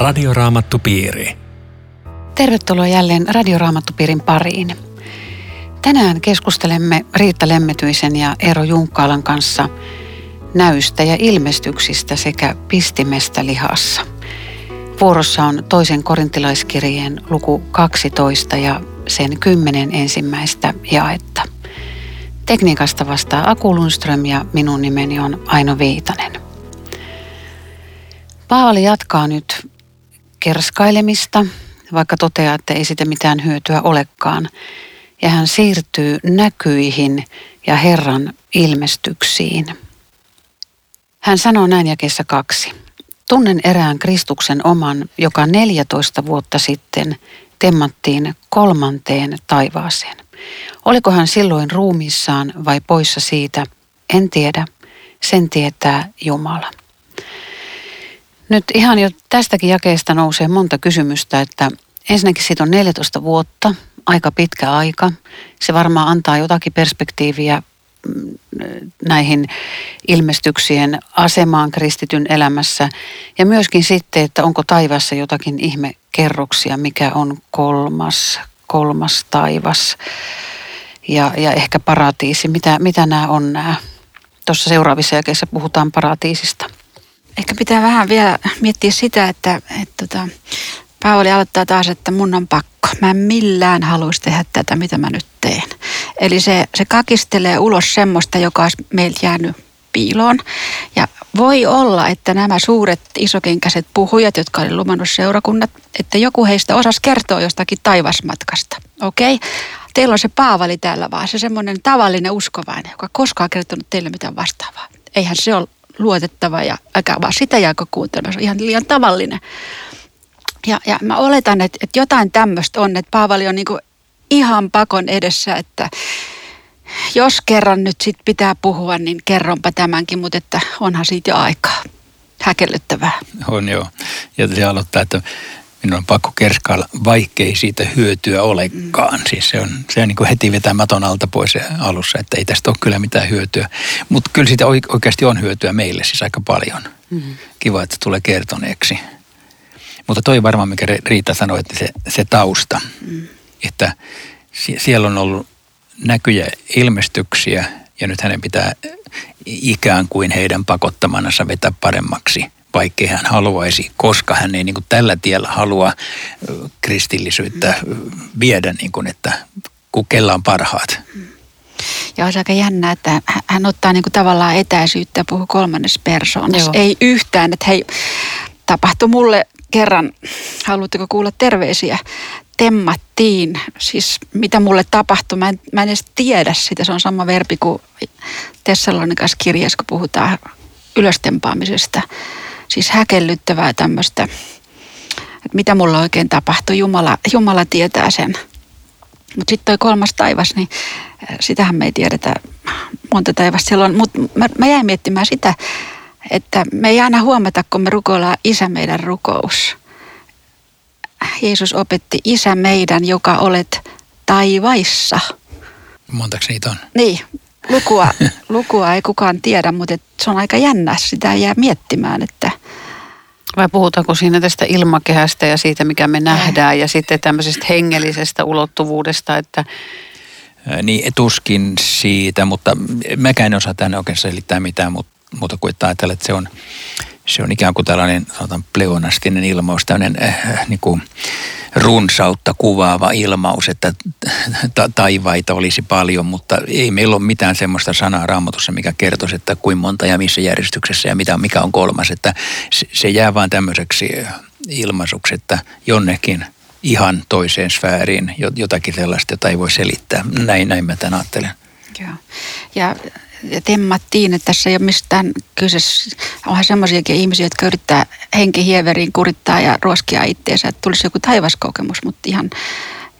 Radioraamattupiiri. Tervetuloa jälleen Radioraamattupiirin pariin. Tänään keskustelemme Riitta Lemmetyisen ja Eero Junkkaalan kanssa näystä ja ilmestyksistä sekä pistimestä lihassa. Vuorossa on toisen korintilaiskirjeen luku 12 ja sen kymmenen ensimmäistä jaetta. Tekniikasta vastaa Aku Lundström ja minun nimeni on Aino Viitanen. Paavali jatkaa nyt kerskailemista, vaikka toteaa, että ei siitä mitään hyötyä olekaan. Ja hän siirtyy näkyihin ja Herran ilmestyksiin. Hän sanoo näin jakessa kaksi. Tunnen erään Kristuksen oman, joka 14 vuotta sitten temmattiin kolmanteen taivaaseen. Oliko hän silloin ruumissaan vai poissa siitä, en tiedä. Sen tietää Jumala. Nyt ihan jo tästäkin jakeesta nousee monta kysymystä, että ensinnäkin siitä on 14 vuotta, aika pitkä aika. Se varmaan antaa jotakin perspektiiviä mm, näihin ilmestyksien asemaan kristityn elämässä. Ja myöskin sitten, että onko taivassa jotakin ihmekerroksia, mikä on kolmas, kolmas taivas ja, ja ehkä paratiisi. Mitä, mitä nämä on nämä? Tuossa seuraavissa jakeissa puhutaan paratiisista. Ehkä pitää vähän vielä miettiä sitä, että, että tota, Paavali aloittaa taas, että mun on pakko. Mä en millään haluaisi tehdä tätä, mitä mä nyt teen. Eli se, se kakistelee ulos semmoista, joka olisi meiltä jäänyt piiloon. Ja voi olla, että nämä suuret isokenkäiset puhujat, jotka oli lumannut seurakunnat, että joku heistä osas kertoa jostakin taivasmatkasta. Okei? Okay? Teillä on se Paavali täällä vaan, se semmoinen tavallinen uskovainen, joka koskaan kertonut teille mitään vastaavaa. Eihän se ole luotettava ja älkää vaan sitä jääkö kuuntelemaan, se on ihan liian tavallinen. Ja, ja mä oletan, että, että jotain tämmöistä on, että Paavali on niin ihan pakon edessä, että jos kerran nyt sit pitää puhua, niin kerronpa tämänkin, mutta että onhan siitä jo aikaa. Häkellyttävää. On joo. Ja se aloittaa, että minun on pakko kerskailla, vaikkei siitä hyötyä olekaan. Mm. Siis se on, se on niin kuin heti vetää maton alta pois alussa, että ei tästä ole kyllä mitään hyötyä. Mutta kyllä siitä oikeasti on hyötyä meille siis aika paljon. Mm. Kiva, että se tulee kertoneeksi. Mutta toi varmaan, mikä Riita sanoi, että se, se tausta, mm. että siellä on ollut näkyjä ilmestyksiä ja nyt hänen pitää ikään kuin heidän pakottamanansa vetää paremmaksi – vaikkei hän haluaisi, koska hän ei niin kuin tällä tiellä halua kristillisyyttä viedä, niin kuin, että kun kella on parhaat. Ja olisi aika jännä, että hän ottaa niin kuin tavallaan etäisyyttä ja puhuu kolmannessa persoonassa. Ei yhtään, että hei, tapahtui mulle kerran, haluatteko kuulla terveisiä, temmattiin, siis mitä mulle tapahtui, mä en, mä en edes tiedä sitä, se on sama verbi kuin Tessalonikas kirjassa, kun puhutaan ylöstempaamisesta siis häkellyttävää tämmöistä, että mitä mulla oikein tapahtui. Jumala, Jumala tietää sen. Mutta sitten toi kolmas taivas, niin äh, sitähän me ei tiedetä monta taivasta siellä on. Mutta mä, mä jäin miettimään sitä, että me ei aina huomata, kun me rukoillaan Isä meidän rukous. Jeesus opetti Isä meidän, joka olet taivaissa. Montako niitä on? Niin, lukua, lukua ei kukaan tiedä, mutta se on aika jännä. Sitä jää miettimään, että... Vai puhutaanko siinä tästä ilmakehästä ja siitä, mikä me nähdään, ja sitten tämmöisestä hengellisestä ulottuvuudesta, että... Niin, etuskin siitä, mutta mäkään en osaa tänne oikein selittää mitään, mutta muuta kuin että ajatella, että se on, se on ikään kuin tällainen sanotaan, pleonastinen ilmaus, tämmöinen äh, niin kuin, runsautta kuvaava ilmaus, että ta- taivaita olisi paljon, mutta ei meillä ole mitään semmoista sanaa raamatussa, mikä kertoisi, että kuinka monta ja missä järjestyksessä ja mitä, mikä on kolmas. Että se jää vaan tämmöiseksi ilmaisuksi, että jonnekin ihan toiseen sfääriin jotakin sellaista, jota ei voi selittää. Näin, näin mä tämän ajattelen. Joo. Ja temmattiin, että tässä ei ole mistään kyse. Onhan semmoisiakin ihmisiä, jotka yrittää henkihieveriin kurittaa ja ruoskia itteensä, että tulisi joku taivaskokemus, mutta ihan,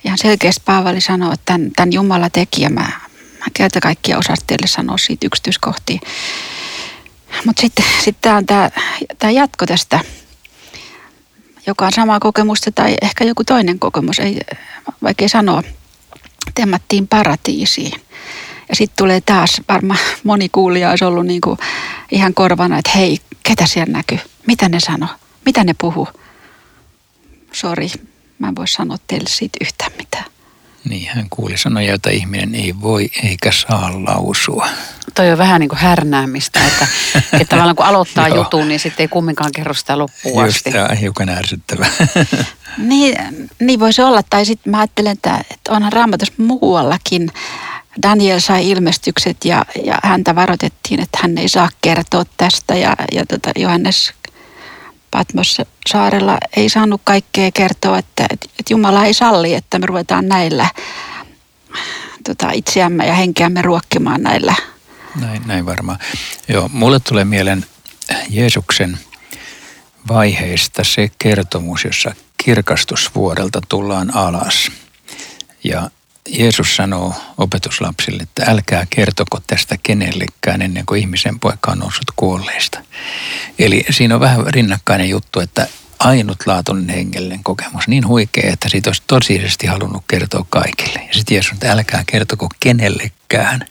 ihan selkeästi Paavali sanoo, että tämän, tämän Jumala teki ja mä, mä kerta kaikkia osaan teille sanoa siitä yksityiskohtia. Mutta sitten sit tämä on tämä jatko tästä, joka on samaa kokemusta tai ehkä joku toinen kokemus, ei vaikea sanoa. Temmattiin paratiisiin. Ja sitten tulee taas, varmaan moni kuulija olisi ollut niin kuin ihan korvana, että hei, ketä siellä näkyy? Mitä ne sano? Mitä ne puhuu? sori, mä en voi sanoa teille siitä yhtään mitään. Niin, hän kuuli sanoja, joita ihminen ei voi eikä saa lausua. Toi on vähän niin kuin härnäämistä, että, että tavallaan kun aloittaa jutun, niin sitten ei kumminkaan kerro sitä loppuun Just, asti. ja hiukan ärsyttävää. Niin, niin voisi olla. Tai sitten mä ajattelen, että, että onhan raamatussa muuallakin. Daniel sai ilmestykset ja, ja häntä varoitettiin, että hän ei saa kertoa tästä. Ja, ja tota Johannes Patmos saarella ei saanut kaikkea kertoa, että, että, että Jumala ei salli, että me ruvetaan näillä tota, itseämme ja henkeämme ruokkimaan näillä. Näin, näin varmaan. Joo, mulle tulee mieleen Jeesuksen vaiheista se kertomus, jossa kirkastusvuorelta tullaan alas. Ja Jeesus sanoo opetuslapsille, että älkää kertoko tästä kenellekään ennen kuin ihmisen poika on noussut kuolleista. Eli siinä on vähän rinnakkainen juttu, että ainutlaatuinen hengellinen kokemus, niin huikea, että siitä olisi tosiisesti halunnut kertoa kaikille. Ja sitten Jeesus, että älkää kertoko kenellekään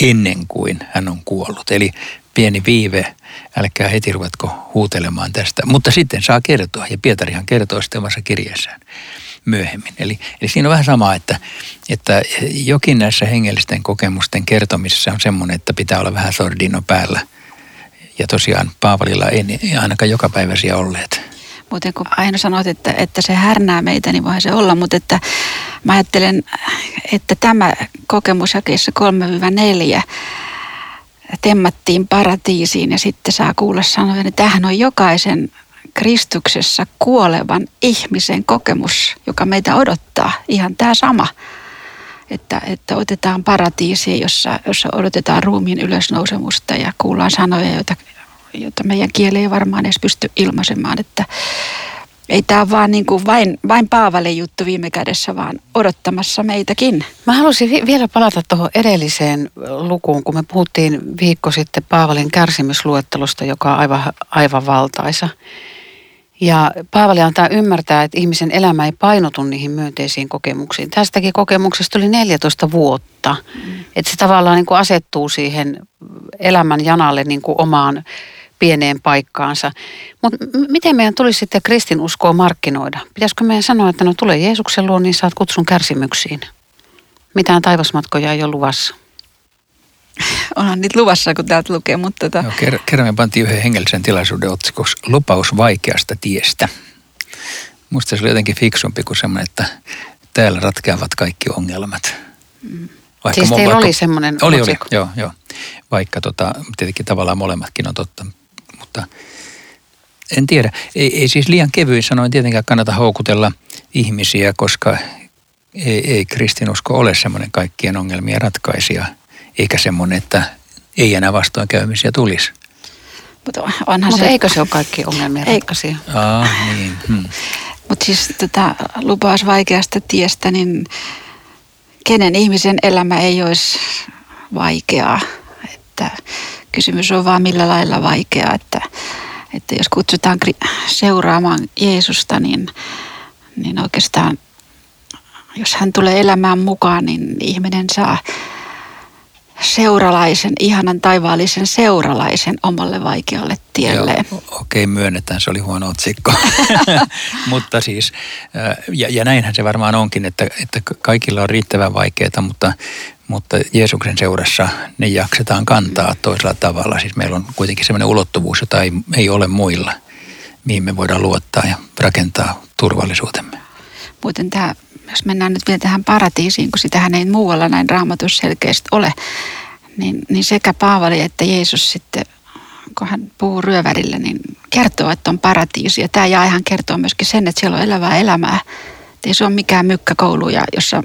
ennen kuin hän on kuollut. Eli pieni viive, älkää heti ruvetko huutelemaan tästä. Mutta sitten saa kertoa, ja Pietarihan kertoo sitten omassa kirjeessään myöhemmin. Eli, eli siinä on vähän sama, että, että jokin näissä hengellisten kokemusten kertomisessa on semmoinen, että pitää olla vähän sordino päällä. Ja tosiaan Paavalilla ei, ei ainakaan joka päiväisiä olleet. Muuten kun aina sanot, että, että se härnää meitä, niin voihan se olla, mutta että mä ajattelen, että tämä kokemus jakeessa 3-4 temmattiin paratiisiin ja sitten saa kuulla sanoa, että tämähän on jokaisen Kristuksessa kuolevan ihmisen kokemus, joka meitä odottaa. Ihan tämä sama, että, että otetaan paratiisiin, jossa, jossa odotetaan ruumiin ylösnousemusta ja kuullaan sanoja, joita, joita meidän kieli ei varmaan edes pysty ilmaisemaan. Että ei tämä ole vaan niin kuin vain, vain Paavalin juttu viime kädessä, vaan odottamassa meitäkin. Mä haluaisin vi- vielä palata tuohon edelliseen lukuun, kun me puhuttiin viikko sitten Paavalin kärsimysluettelosta, joka on aivan, aivan valtaisa. Ja Paavali antaa ymmärtää, että ihmisen elämä ei painotu niihin myönteisiin kokemuksiin. Tästäkin kokemuksesta tuli 14 vuotta. Mm. Että se tavallaan niin kuin asettuu siihen elämän janalle niin kuin omaan pieneen paikkaansa. Mutta miten meidän tulisi sitten kristinuskoa markkinoida? Pitäisikö meidän sanoa, että no tule Jeesuksen luo, niin saat kutsun kärsimyksiin? Mitään taivasmatkoja ei ole luvassa. Onhan niitä luvassa, kun täältä lukee, mutta tota... Joo, ker- kerran me pantiin yhden hengellisen tilaisuuden otsikoksi lupaus vaikeasta tiestä. Musta se oli jotenkin fiksumpi kuin semmoinen, että täällä ratkeavat kaikki ongelmat. Vaikka siis teillä vaikka, oli semmoinen Oli, oli, joo, joo. Vaikka tota, tietenkin tavallaan molemmatkin on totta, mutta en tiedä. Ei, ei siis liian kevyin sanoin tietenkään kannata houkutella ihmisiä, koska ei, ei kristinusko ole semmoinen kaikkien ongelmien ratkaisija – eikä semmoinen, että ei enää vastoinkäymisiä tulisi. Mutta onhan Mutta se... eikö se ole kaikki ongelmien ratkaisija? Ah, niin. Hmm. Mutta siis tota, lupaus vaikeasta tiestä, niin kenen ihmisen elämä ei olisi vaikeaa. Että kysymys on vaan millä lailla vaikeaa, että, että jos kutsutaan seuraamaan Jeesusta, niin, niin oikeastaan jos hän tulee elämään mukaan, niin ihminen saa seuralaisen, ihanan taivaallisen seuralaisen omalle vaikealle tielleen. Okei, okay, myönnetään, se oli huono otsikko. mutta siis, ja, ja näinhän se varmaan onkin, että, että kaikilla on riittävän vaikeaa, mutta, mutta Jeesuksen seurassa ne jaksetaan kantaa toisella tavalla. Siis meillä on kuitenkin sellainen ulottuvuus, jota ei, ei ole muilla, mihin me voidaan luottaa ja rakentaa turvallisuutemme. Muuten tämä jos mennään nyt vielä tähän paratiisiin, kun sitähän ei muualla näin raamatussa selkeästi ole, niin, niin sekä Paavali että Jeesus sitten, kun hän puhuu ryövärille, niin kertoo, että on paratiisi. Ja tämä jää ihan kertoo myöskin sen, että siellä on elävää elämää. Että ei se ole mikään mykkäkoulu, ja jossa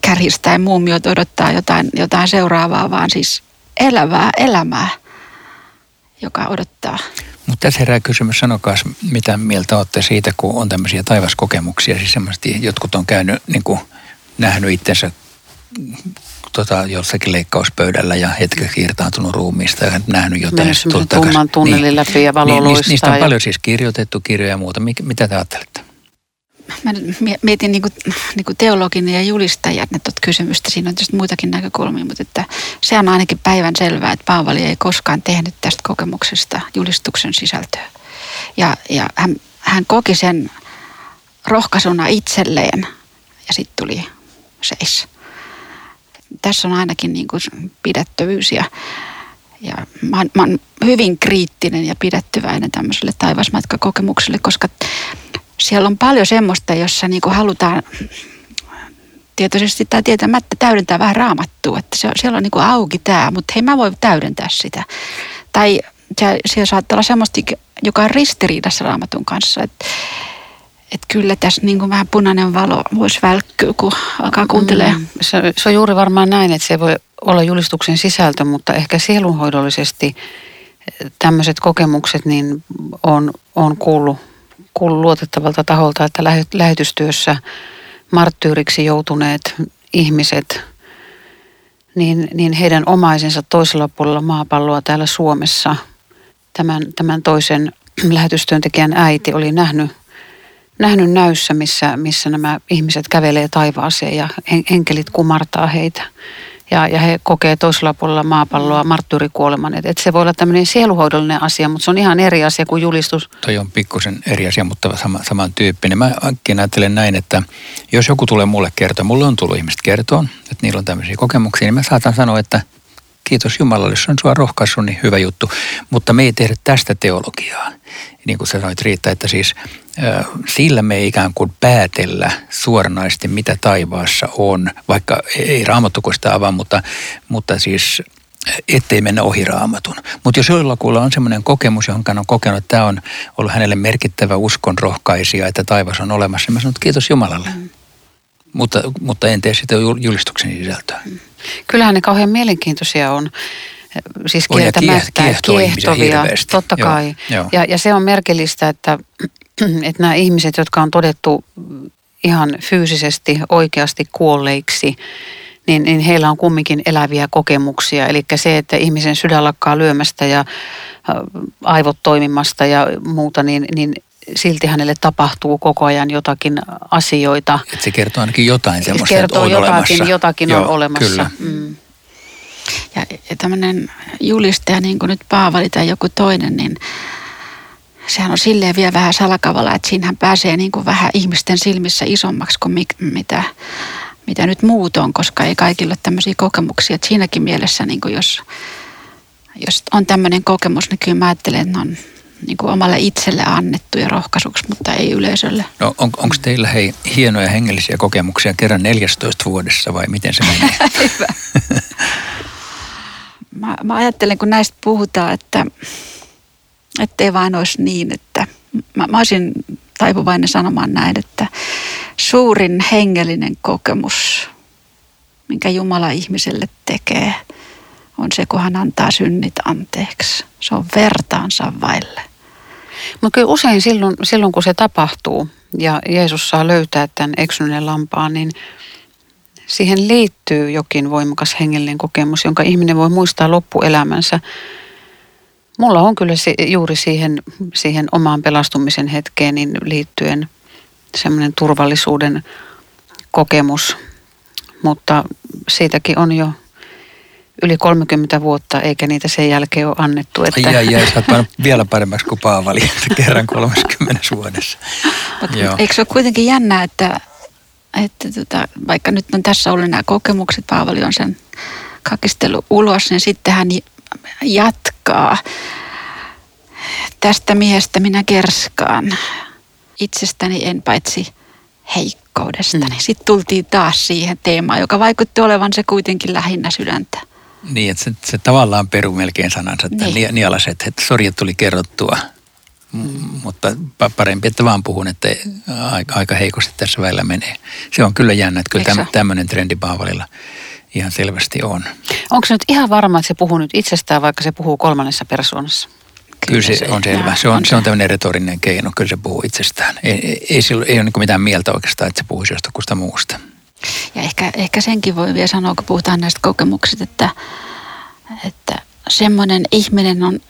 kärjistäen muumiot odottaa jotain, jotain seuraavaa, vaan siis elävää elämää, joka odottaa. Mutta tässä herää kysymys, sanokaa mitä mieltä olette siitä, kun on tämmöisiä taivaskokemuksia. Siis semmoisesti jotkut on käynyt, niin kuin, nähnyt itsensä tota, jossakin leikkauspöydällä ja hetkeksi irtaantunut ruumiista ja nähnyt jotain. Tumman tunnelin niin, läpi ja valo niin, niistä, niistä on ja... paljon siis kirjoitettu kirjoja ja muuta. Mitä te ajattelette? Mä mietin niin kuin, niin kuin teologin ja julistajat tuota kysymystä. Siinä on tietysti muitakin näkökulmia, mutta että se on ainakin päivän selvää, että Paavali ei koskaan tehnyt tästä kokemuksesta julistuksen sisältöä. Ja, ja hän, hän koki sen rohkaisuna itselleen ja sitten tuli seis. Tässä on ainakin niin kuin pidättävyys ja, ja mä, oon, mä oon hyvin kriittinen ja pidättyväinen tämmöiselle taivasmatkakokemukselle, koska siellä on paljon semmoista, jossa niin kuin halutaan tietoisesti tai tietämättä täydentää vähän raamattua, että se, siellä on niin kuin auki tämä, mutta hei mä voin täydentää sitä. Tai siellä saattaa olla semmoista, joka on ristiriidassa raamatun kanssa, että että kyllä tässä niin kuin vähän punainen valo voisi välkkyä, kun alkaa kuuntelemaan. Mm, se, se on juuri varmaan näin, että se voi olla julistuksen sisältö, mutta ehkä sielunhoidollisesti tämmöiset kokemukset niin on, on kuullut, kuullut luotettavalta taholta, että lähetystyössä marttyyriksi joutuneet ihmiset, niin, niin heidän omaisensa toisella puolella maapalloa täällä Suomessa, tämän, tämän toisen lähetystyöntekijän äiti oli nähnyt nähnyt näyssä, missä, missä nämä ihmiset kävelee taivaaseen ja enkelit kumartaa heitä. Ja, ja he kokee toisella puolella maapalloa marttyyrikuoleman. Että et se voi olla tämmöinen sieluhoidollinen asia, mutta se on ihan eri asia kuin julistus. Toi on pikkusen eri asia, mutta sama, samantyyppinen. Mä äkkiä ajattelen näin, että jos joku tulee mulle kertoa, mulle on tullut ihmiset kertoa, että niillä on tämmöisiä kokemuksia, niin mä saatan sanoa, että kiitos Jumalalle, jos on sua rohkaissut, niin hyvä juttu. Mutta me ei tehdä tästä teologiaa. Niin kuin sanoit Riitta, että siis sillä me ei ikään kuin päätellä suoranaisesti, mitä taivaassa on, vaikka ei raamattu sitä avaa, mutta, mutta siis ettei mennä ohi raamatun. Mutta jos jollakulla on semmoinen kokemus, johon hän on kokenut, että tämä on ollut hänelle merkittävä uskon rohkaisija, että taivas on olemassa, niin mä sanon, että kiitos Jumalalle. Mm. Mutta, mutta en tee sitä julistuksen sisältöä. Mm. Kyllähän ne kauhean mielenkiintoisia on. Siis kieltämättä kiehtovia, totta kai. Joo, joo. Ja, ja se on merkillistä, että, että nämä ihmiset, jotka on todettu ihan fyysisesti oikeasti kuolleiksi, niin, niin heillä on kumminkin eläviä kokemuksia. Eli se, että ihmisen sydän lakkaa lyömästä ja aivot toimimasta ja muuta, niin, niin silti hänelle tapahtuu koko ajan jotakin asioita. Et se kertoo ainakin jotain semmoista, kertoo on jotakin, olemassa. jotakin Joo, on olemassa. Kyllä. Mm. Ja, tämmöinen julistaja, niin kuin nyt Paavali tai joku toinen, niin sehän on silleen vielä vähän salakavalla, että siinähän pääsee niin kuin vähän ihmisten silmissä isommaksi kuin mitä, mitä nyt muut on, koska ei kaikilla ole tämmöisiä kokemuksia. Että siinäkin mielessä, niin kuin jos, jos on tämmöinen kokemus, niin kyllä mä ajattelen, että ne on niin kuin omalle itselle annettuja rohkaisuksi, mutta ei yleisölle. No on, onko teillä hei hienoja hengellisiä kokemuksia kerran 14 vuodessa vai miten se menee? Mä, mä ajattelen, kun näistä puhutaan, että ettei vain olisi niin, että mä, mä olisin taipuvainen sanomaan näin, että suurin hengellinen kokemus, minkä Jumala ihmiselle tekee, on se, kun hän antaa synnit anteeksi. Se on vertaansa vaille. Mutta kyllä usein silloin, silloin, kun se tapahtuu ja Jeesus saa löytää tämän eksyneen lampaan, niin siihen liittyy jokin voimakas hengellinen kokemus, jonka ihminen voi muistaa loppuelämänsä. Mulla on kyllä juuri siihen, siihen omaan pelastumisen hetkeen niin liittyen semmoinen turvallisuuden kokemus, mutta siitäkin on jo yli 30 vuotta, eikä niitä sen jälkeen ole annettu. Että... Ai, ai, sä oot vielä paremmaksi kuin Paavali, että kerran 30 vuodessa. Joo. Eikö se ole kuitenkin jännää, että, että tota, vaikka nyt on tässä ollut nämä kokemukset, Paavali on sen kakistelu ulos, niin sitten hän jatkaa. Tästä miehestä minä kerskaan. Itsestäni en paitsi heikkoudestani. Mm. Sitten tultiin taas siihen teemaan, joka vaikutti olevan se kuitenkin lähinnä sydäntä. Niin, että se, se tavallaan peru melkein sanansa, että niin. nialaset, että sori, että tuli kerrottua. Mm. Mutta parempi, että vaan puhun, että aika, aika heikosti tässä välillä menee. Se on kyllä jännä, että kyllä tämmöinen trendi Paavalilla ihan selvästi on. Onko se nyt ihan varma, että se puhuu nyt itsestään, vaikka se puhuu kolmannessa persoonassa? Kyllä se, on selvä. Se on, se on tämmöinen retorinen keino, kyllä se puhuu itsestään. Ei, ei, ei, ei ole niin mitään mieltä oikeastaan, että se puhuisi jostakusta muusta. Ja ehkä, ehkä senkin voi vielä sanoa, kun puhutaan näistä kokemuksista, että, että semmoinen ihminen on,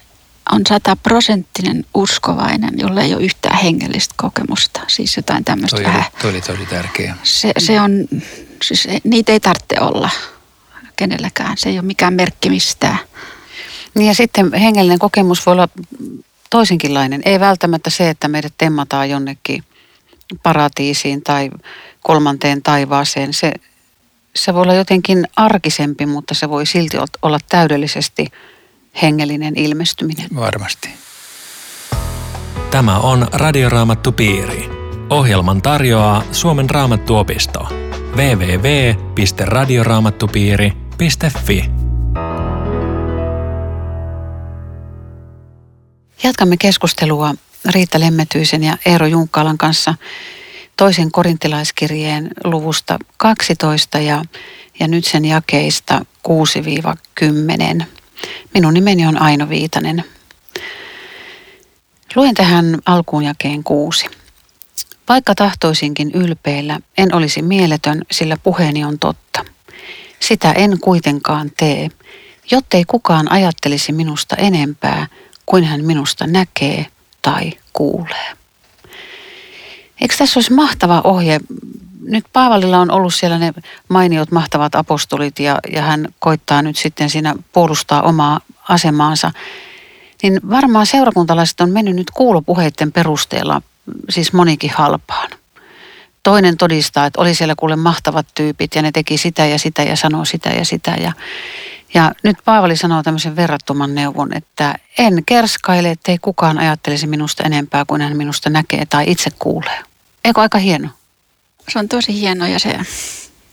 on sataprosenttinen uskovainen, jolla ei ole yhtään hengellistä kokemusta. Siis jotain tämmöistä toi vähän. Oli, toi oli tosi tärkeä. Se, se on, siis niitä ei tarvitse olla kenelläkään. Se ei ole mikään merkki mistään. Niin ja sitten hengellinen kokemus voi olla toisenkinlainen. Ei välttämättä se, että meidät temmataan jonnekin paratiisiin tai kolmanteen taivaaseen. Se, se voi olla jotenkin arkisempi, mutta se voi silti olla täydellisesti hengellinen ilmestyminen. Varmasti. Tämä on Radioraamattu Piiri. Ohjelman tarjoaa Suomen raamattuopisto. www.radioraamattupiiri.fi Jatkamme keskustelua Riitta Lemmetyisen ja Eero Junkkaalan kanssa toisen korintilaiskirjeen luvusta 12 ja, ja nyt sen jakeista 6-10. Minun nimeni on Aino Viitanen. Luen tähän alkuun jakeen kuusi. Vaikka tahtoisinkin ylpeillä, en olisi mieletön, sillä puheeni on totta. Sitä en kuitenkaan tee, jottei kukaan ajattelisi minusta enempää kuin hän minusta näkee tai kuulee. Eikö tässä olisi mahtava ohje? Nyt Paavalilla on ollut siellä ne mainiot mahtavat apostolit ja, ja hän koittaa nyt sitten siinä puolustaa omaa asemaansa. Niin varmaan seurakuntalaiset on mennyt nyt kuulopuheiden perusteella siis monikin halpaan. Toinen todistaa, että oli siellä kuule mahtavat tyypit ja ne teki sitä ja sitä ja sanoo sitä ja sitä. Ja, ja nyt Paavali sanoo tämmöisen verrattoman neuvon, että en kerskaile, ettei kukaan ajattelisi minusta enempää kuin hän minusta näkee tai itse kuulee. Eikö aika hieno? Se on tosi hieno ja se,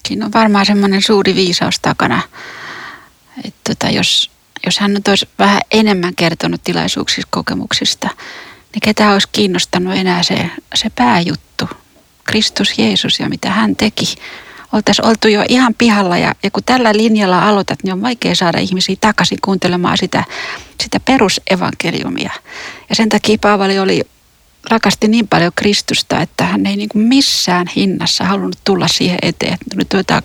siinä on varmaan semmoinen suuri viisaus takana. Että tota, jos, jos hän nyt olisi vähän enemmän kertonut tilaisuuksista, kokemuksista, niin ketä olisi kiinnostanut enää se, se pääjuttu, Kristus Jeesus ja mitä hän teki. Oltaisiin oltu jo ihan pihalla ja, ja kun tällä linjalla aloitat, niin on vaikea saada ihmisiä takaisin kuuntelemaan sitä, sitä perusevankeliumia. Ja sen takia Paavali oli rakasti niin paljon Kristusta, että hän ei niin kuin missään hinnassa halunnut tulla siihen eteen. Nyt tuota,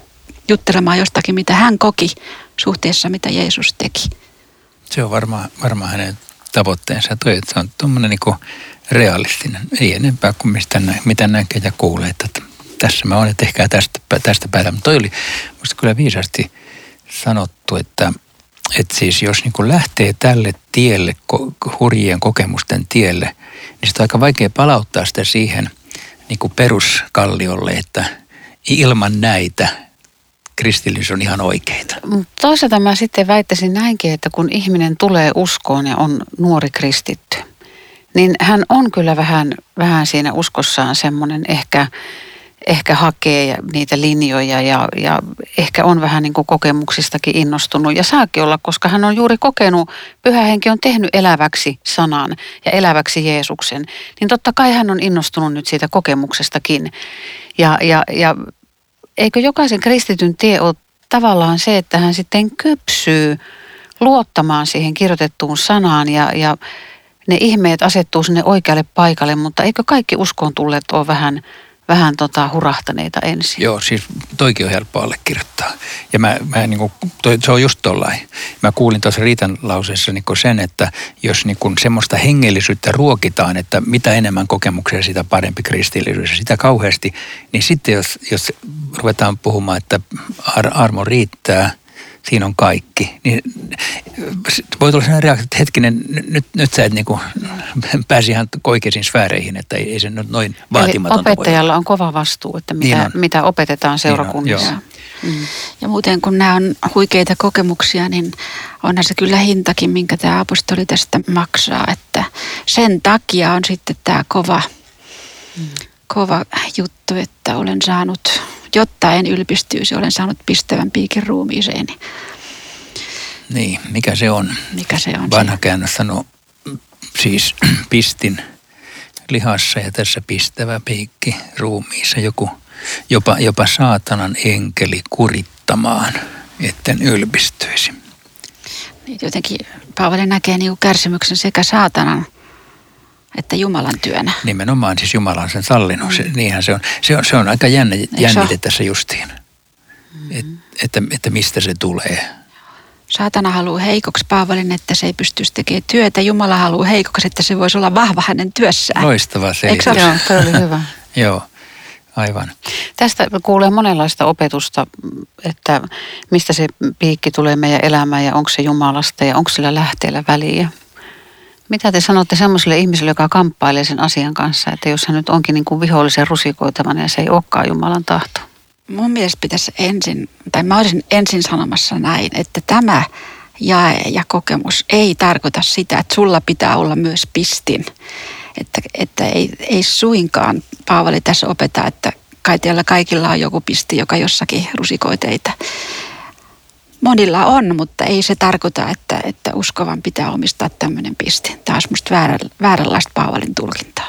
juttelemaan jostakin, mitä hän koki suhteessa, mitä Jeesus teki. Se on varmaan, varmaan hänen tavoitteensa. Toi, että se on tuommoinen niin realistinen. Ei enempää kuin mistä nä, mitä näkee ja kuulee. Että tässä mä olen, että tästä, tästä päätä. Mutta toi oli musta kyllä viisasti sanottu, että, että siis jos niin lähtee tälle tielle, hurjien kokemusten tielle, niin sitä on aika vaikea palauttaa sitä siihen niin kuin peruskalliolle, että ilman näitä kristillisyys on ihan oikeita. Toisaalta mä sitten väittäisin näinkin, että kun ihminen tulee uskoon ja on nuori kristitty, niin hän on kyllä vähän, vähän siinä uskossaan semmoinen ehkä, ehkä hakee niitä linjoja ja, ja ehkä on vähän niin kuin kokemuksistakin innostunut ja saakin olla, koska hän on juuri kokenut, pyhä henki on tehnyt eläväksi sanan ja eläväksi Jeesuksen, niin totta kai hän on innostunut nyt siitä kokemuksestakin. Ja, ja, ja eikö jokaisen kristityn tie ole tavallaan se, että hän sitten kypsyy luottamaan siihen kirjoitettuun sanaan ja, ja ne ihmeet asettuu sinne oikealle paikalle, mutta eikö kaikki uskoon tulleet ole vähän, vähän tota hurahtaneita ensin? Joo, siis toikin on helppo allekirjoittaa. Ja mä, mä niin kuin, toi, se on just tollain. Mä kuulin tuossa Riitan lauseessa niin sen, että jos niin kuin semmoista hengellisyyttä ruokitaan, että mitä enemmän kokemuksia, sitä parempi kristillisyys. Sitä kauheasti, niin sitten jos, jos ruvetaan puhumaan, että ar- armo riittää – siinä on kaikki. Niin voi tulla sellainen reaktio, että hetkinen, nyt, nyt sä et niin kuin pääsi ihan oikeisiin sfääreihin, että ei, ei se nyt noin vaatimatonta Eli opettajalla on kova vastuu, että mitä, niin mitä opetetaan seurakunnissa. Niin on, mm. Ja muuten kun nämä on huikeita kokemuksia, niin onhan se kyllä hintakin, minkä tämä apostoli tästä maksaa. Että sen takia on sitten tämä kova, mm. kova juttu, että olen saanut jotta en ylpistyisi, olen saanut pistävän piikin ruumiiseeni. Niin, mikä se on? Mikä se on? Vanha käännös sanoo, siis pistin lihassa ja tässä pistävä piikki ruumiissa. Joku, jopa, jopa saatanan enkeli kurittamaan, etten ylpistyisi. Niin, jotenkin Paavali näkee niin kärsimyksen sekä saatanan – että Jumalan työnä. Nimenomaan siis Jumala on sen sallinut. Mm. Se, niinhän se on. Se on, se on aika jännä, jännite tässä justiin. Mm. Et, että, että mistä se tulee. Saatana haluaa heikoksi Paavalin, että se ei pystyisi tekemään työtä. Jumala haluaa heikoksi, että se voisi olla vahva hänen työssään. Loistava se. Eikö se Joo, toi oli hyvä. Joo, aivan. Tästä kuulee monenlaista opetusta, että mistä se piikki tulee meidän elämään ja onko se Jumalasta ja onko sillä lähteellä väliä Mitä te sanotte semmoiselle ihmiselle, joka kamppailee sen asian kanssa, että jos hän nyt onkin niin kuin vihollisen rusikoitavana ja se ei olekaan Jumalan tahto? Mun mielestä pitäisi ensin, tai mä olisin ensin sanomassa näin, että tämä jae ja kokemus ei tarkoita sitä, että sulla pitää olla myös pistin. Että, että ei, ei suinkaan Paavali tässä opeta, että kai teillä kaikilla on joku pisti, joka jossakin rusikoi teitä. Monilla on, mutta ei se tarkoita, että, että uskovan pitää omistaa tämmöinen pisti. Tämä olisi musta väärä, vääränlaista Paavalin tulkintaa.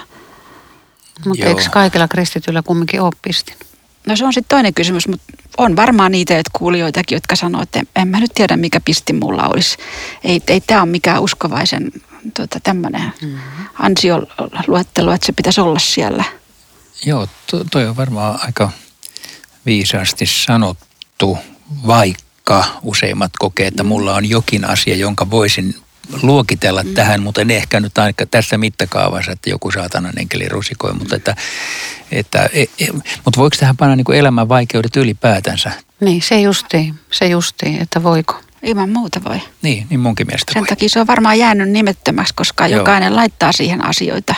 Mutta eikö kaikilla kristityillä kumminkin ole pistin? No se on sitten toinen kysymys, mutta on varmaan niitä että kuulijoitakin, jotka sanoo, että en mä nyt tiedä mikä pisti mulla olisi. Ei, ei tämä ole mikään uskovaisen tuota, tämmöinen mm-hmm. ansioluettelo, että se pitäisi olla siellä. Joo, to, toi on varmaan aika viisaasti sanottu, vaikka useimmat kokee, että mulla on jokin asia, jonka voisin luokitella mm. tähän, mutta en ehkä nyt aika tässä mittakaavassa, että joku saatanan enkeli rusikoi, mutta, että, että, e, e, mutta voiko tähän panna niin kuin elämän vaikeudet ylipäätänsä? Niin, se justiin, se justiin, että voiko. Ilman muuta voi. Niin, niin munkin mielestä Sen voi. takia se on varmaan jäänyt nimettömäksi, koska joo. jokainen laittaa siihen asioita,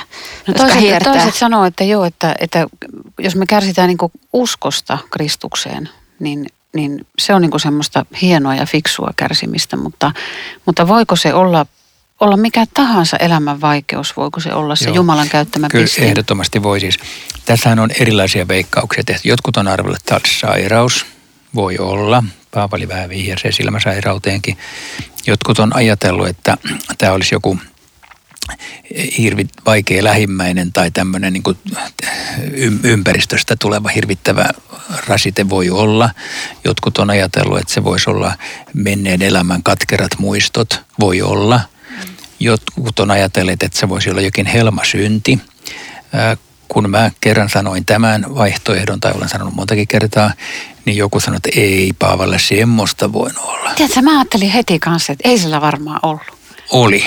no toiset, toiset sanoo, että joo, että, että jos me kärsitään niin uskosta Kristukseen, niin niin se on niin kuin semmoista hienoa ja fiksua kärsimistä, mutta, mutta voiko se olla olla mikä tahansa elämän vaikeus, voiko se olla se Joo. Jumalan käyttämä Kyllä piste? ehdottomasti voi siis. Tässähän on erilaisia veikkauksia tehty. Jotkut on arvellut, että sairaus, voi olla. Paavali vähän vihjasi silmäsairauteenkin. Jotkut on ajatellut, että tämä olisi joku hirvi, vaikea lähimmäinen tai tämmöinen niin ympäristöstä tuleva hirvittävä rasite voi olla. Jotkut on ajatellut, että se voisi olla menneen elämän katkerat muistot, voi olla. Jotkut on ajatelleet, että se voisi olla jokin helmasynti. Kun mä kerran sanoin tämän vaihtoehdon, tai olen sanonut montakin kertaa, niin joku sanoi, että ei Paavalle semmoista voinut olla. Tiedätkö, mä ajattelin heti kanssa, että ei sillä varmaan ollut. Oli.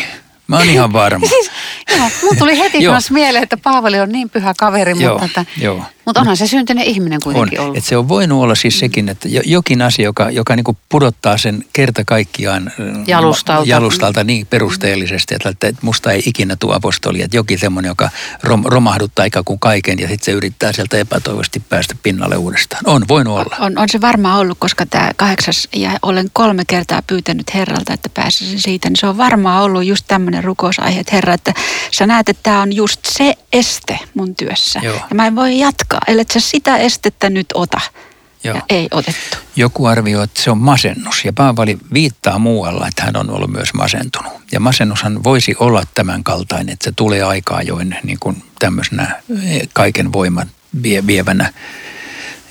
Mä oon ihan varma. siis, joo, mun tuli heti myös mieleen, että Paavali on niin pyhä kaveri, joo, mutta, että, joo. Mutta onhan se syntynyt ihminen kuitenkin on. ollut. Et se on voinut olla siis sekin, että jokin asia, joka, joka niinku pudottaa sen kerta kaikkiaan jalustalta, jalustalta niin perusteellisesti, että, että musta ei ikinä tule apostoli, että jokin semmoinen, joka rom, romahduttaa ikään kuin kaiken ja sitten se yrittää sieltä epätoivosti päästä pinnalle uudestaan. On voinut olla. On, on se varmaan ollut, koska tämä kahdeksas ja olen kolme kertaa pyytänyt Herralta, että pääsisin siitä, niin se on varmaan ollut just tämmöinen rukousaihe, että Herra, että sä näet, että tämä on just se este mun työssä. Joo. Ja mä en voi jatkaa, ellei sä sitä estettä nyt ota. Joo. Ja ei otettu. Joku arvioi, että se on masennus ja Paavali viittaa muualla, että hän on ollut myös masentunut. Ja masennushan voisi olla tämän kaltainen, että se tulee aikaa join niin kuin tämmöisenä kaiken voiman vie,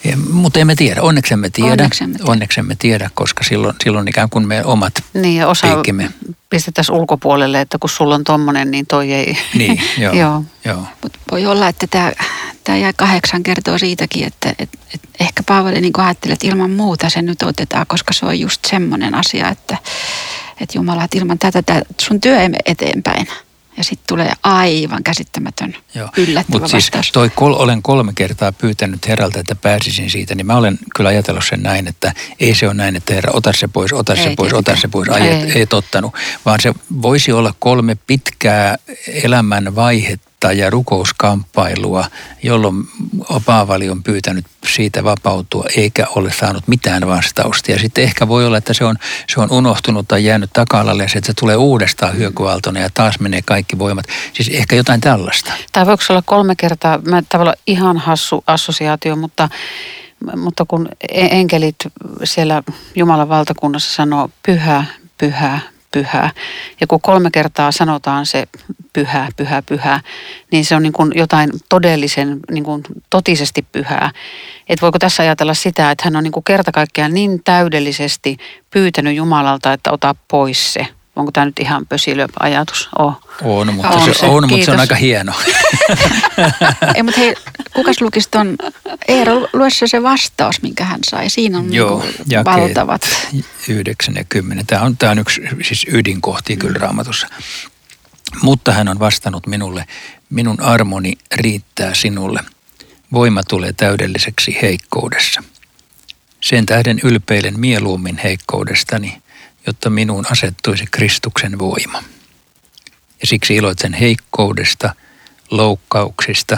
vievänä mutta emme tiedä, onneksi emme tiedä, onneksi emme tiedä, onneksi emme tiedä koska silloin, silloin ikään kuin me omat niin, ja osa piikkimme. pistettäisiin ulkopuolelle, että kun sulla on tommonen, niin toi ei. Niin, joo. joo. joo. Mut voi olla, että tämä, tämä jäi kahdeksan kertoo siitäkin, että, että, että ehkä Paavali niin ajatteli, että ilman muuta se nyt otetaan, koska se on just semmoinen asia, että, että Jumala, että ilman tätä, tätä sun työ ei eteenpäin. Ja sitten tulee aivan käsittämätön Joo. yllättävä Mut siis vastaus. toi kol, olen kolme kertaa pyytänyt herralta, että pääsisin siitä, niin mä olen kyllä ajatellut sen näin, että ei se ole näin, että herra, ota se pois, ota ei, se pois, ota se pois, ai, ei. ei tottanut. Vaan se voisi olla kolme pitkää elämän vaihetta ja rukouskamppailua, jolloin Paavali on pyytänyt siitä vapautua eikä ole saanut mitään vastausta. Ja sitten ehkä voi olla, että se on, se on unohtunut tai jäänyt taka-alalle ja että se tulee uudestaan hyökyaaltona ja taas menee kaikki voimat. Siis ehkä jotain tällaista. Tai voiko olla kolme kertaa, mä tavallaan ihan hassu assosiaatio, mutta mutta kun enkelit siellä Jumalan valtakunnassa sanoo pyhä, pyhä, pyhä. Ja kun kolme kertaa sanotaan se pyhä, pyhä, pyhä, niin se on niin kuin jotain todellisen, niin kuin totisesti pyhää. Et voiko tässä ajatella sitä, että hän on niin kuin kerta kaikkiaan niin täydellisesti pyytänyt Jumalalta, että ota pois se. Onko tämä nyt ihan pösilöajatus? Oh. On, mutta, on, se, on, mutta se on aika hieno. Ei, mutta hei, kukas lukisi ton, Eero, lue se se vastaus, minkä hän sai. Siinä on Joo, niin valtavat. 9 ja 10. Tämä on, tämä on yksi siis ydinkohti kyllä raamatussa. Mutta hän on vastannut minulle, minun armoni riittää sinulle. Voima tulee täydelliseksi heikkoudessa. Sen tähden ylpeilen mieluummin heikkoudestani, jotta minuun asettuisi Kristuksen voima. Ja siksi iloitsen heikkoudesta, loukkauksista,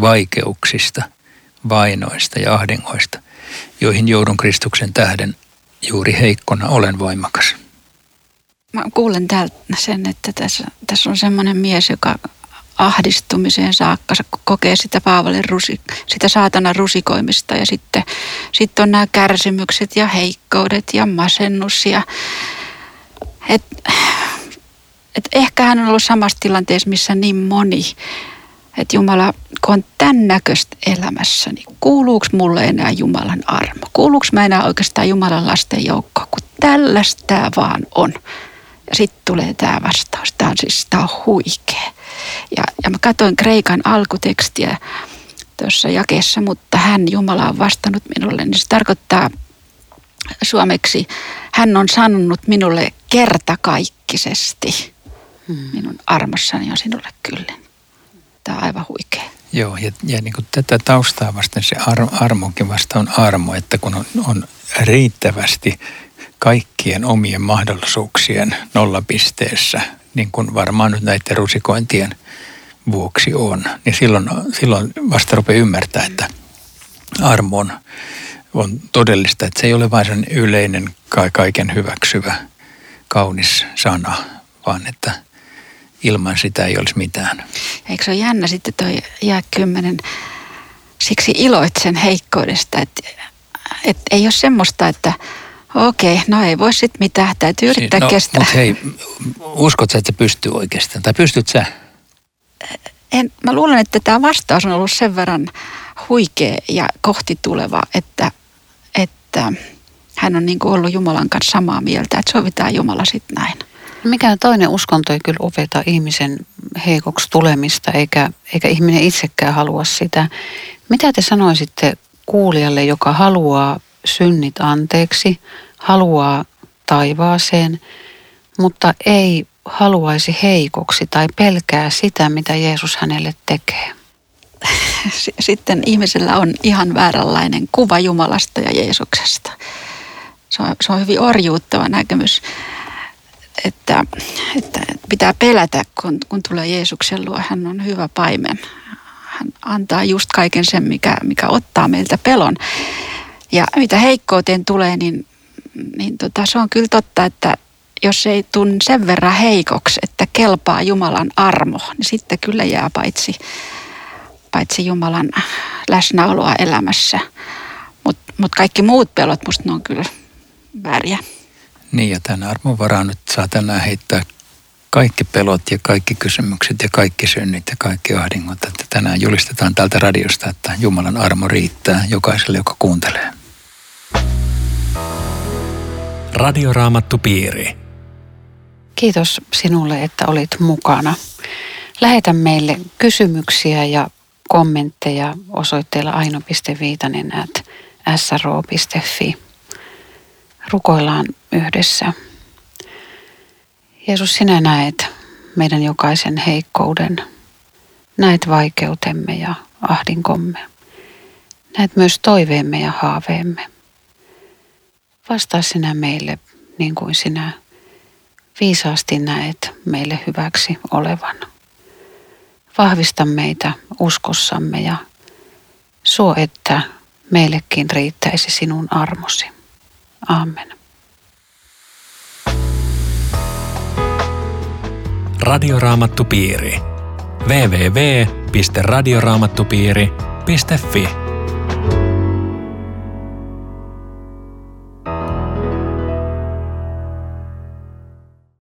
vaikeuksista, vainoista ja ahdingoista, joihin joudun Kristuksen tähden juuri heikkona olen voimakas. Mä kuulen täältä sen, että tässä, tässä on semmoinen mies, joka ahdistumiseen saakka kokee sitä Paavalin rusi, sitä saatana rusikoimista ja sitten, sitten on nämä kärsimykset ja heikkoudet ja masennus ja et, et ehkä hän on ollut samassa tilanteessa, missä niin moni, että Jumala, kun on tämän näköistä elämässä, niin kuuluuko mulle enää Jumalan armo? Kuuluuko mä enää oikeastaan Jumalan lasten joukkoon, kun tällaista vaan on? Sitten tulee tämä vastaus. Tämä on siis tämä on huikea. Ja, ja mä katsoin Kreikan alkutekstiä tuossa jakeessa, mutta hän, Jumala, on vastannut minulle. Niin se tarkoittaa suomeksi, hän on sanonut minulle kertakaikkisesti, hmm. minun armossani on sinulle kyllä. Tämä on aivan huikea. Joo, ja, ja niin kuin tätä taustaa vasten se ar, armokin vasta on armo, että kun on, on riittävästi kaikkien omien mahdollisuuksien nollapisteessä, niin kuin varmaan nyt näiden rusikointien vuoksi on, niin silloin, silloin vasta rupeaa ymmärtää, että armo on, on todellista, että se ei ole vain sen yleinen kaiken hyväksyvä kaunis sana, vaan että ilman sitä ei olisi mitään. Eikö se ole jännä sitten toi jää kymmenen, siksi iloitsen heikkoudesta, että, että ei ole semmoista, että Okei, no ei voi sitten mitään, täytyy yrittää no, kestää. Mutta hei, uskot että se pystyy oikeastaan, tai pystyt sä? En, mä luulen, että tämä vastaus on ollut sen verran huikea ja kohti tuleva, että, että hän on niin kuin ollut Jumalan kanssa samaa mieltä, että sovitaan Jumala sitten näin. Mikään toinen uskonto ei kyllä opeta ihmisen heikoksi tulemista, eikä, eikä ihminen itsekään halua sitä. Mitä te sanoisitte kuulijalle, joka haluaa synnit anteeksi, haluaa taivaaseen, mutta ei haluaisi heikoksi tai pelkää sitä, mitä Jeesus hänelle tekee. Sitten ihmisellä on ihan vääränlainen kuva Jumalasta ja Jeesuksesta. Se on, se on hyvin orjuuttava näkemys, että, että pitää pelätä, kun, kun tulee Jeesuksen luo. Hän on hyvä paimen. Hän antaa just kaiken sen, mikä, mikä ottaa meiltä pelon. Ja mitä heikkouteen tulee, niin, niin tota, se on kyllä totta, että jos ei tunne sen verran heikoksi, että kelpaa Jumalan armo, niin sitten kyllä jää paitsi, paitsi Jumalan läsnäoloa elämässä. Mutta mut kaikki muut pelot, musta ne on kyllä vääriä. Niin ja tämän armon varaan nyt saa tänään heittää kaikki pelot ja kaikki kysymykset ja kaikki synnit ja kaikki ahdingot. Että tänään julistetaan tältä radiosta, että Jumalan armo riittää jokaiselle, joka kuuntelee. Radioraamattupiiri. Kiitos sinulle, että olit mukana. Lähetä meille kysymyksiä ja kommentteja osoitteella aino.viitanen at sro.fi. Rukoillaan yhdessä. Jeesus, sinä näet meidän jokaisen heikkouden. Näet vaikeutemme ja ahdinkomme. Näet myös toiveemme ja haaveemme. Vastaa sinä meille niin kuin sinä viisaasti näet meille hyväksi olevan. Vahvista meitä uskossamme ja suo, että meillekin riittäisi sinun armosi. Amen. Radioraamattupiiri. www.radioraamattupiiri.fi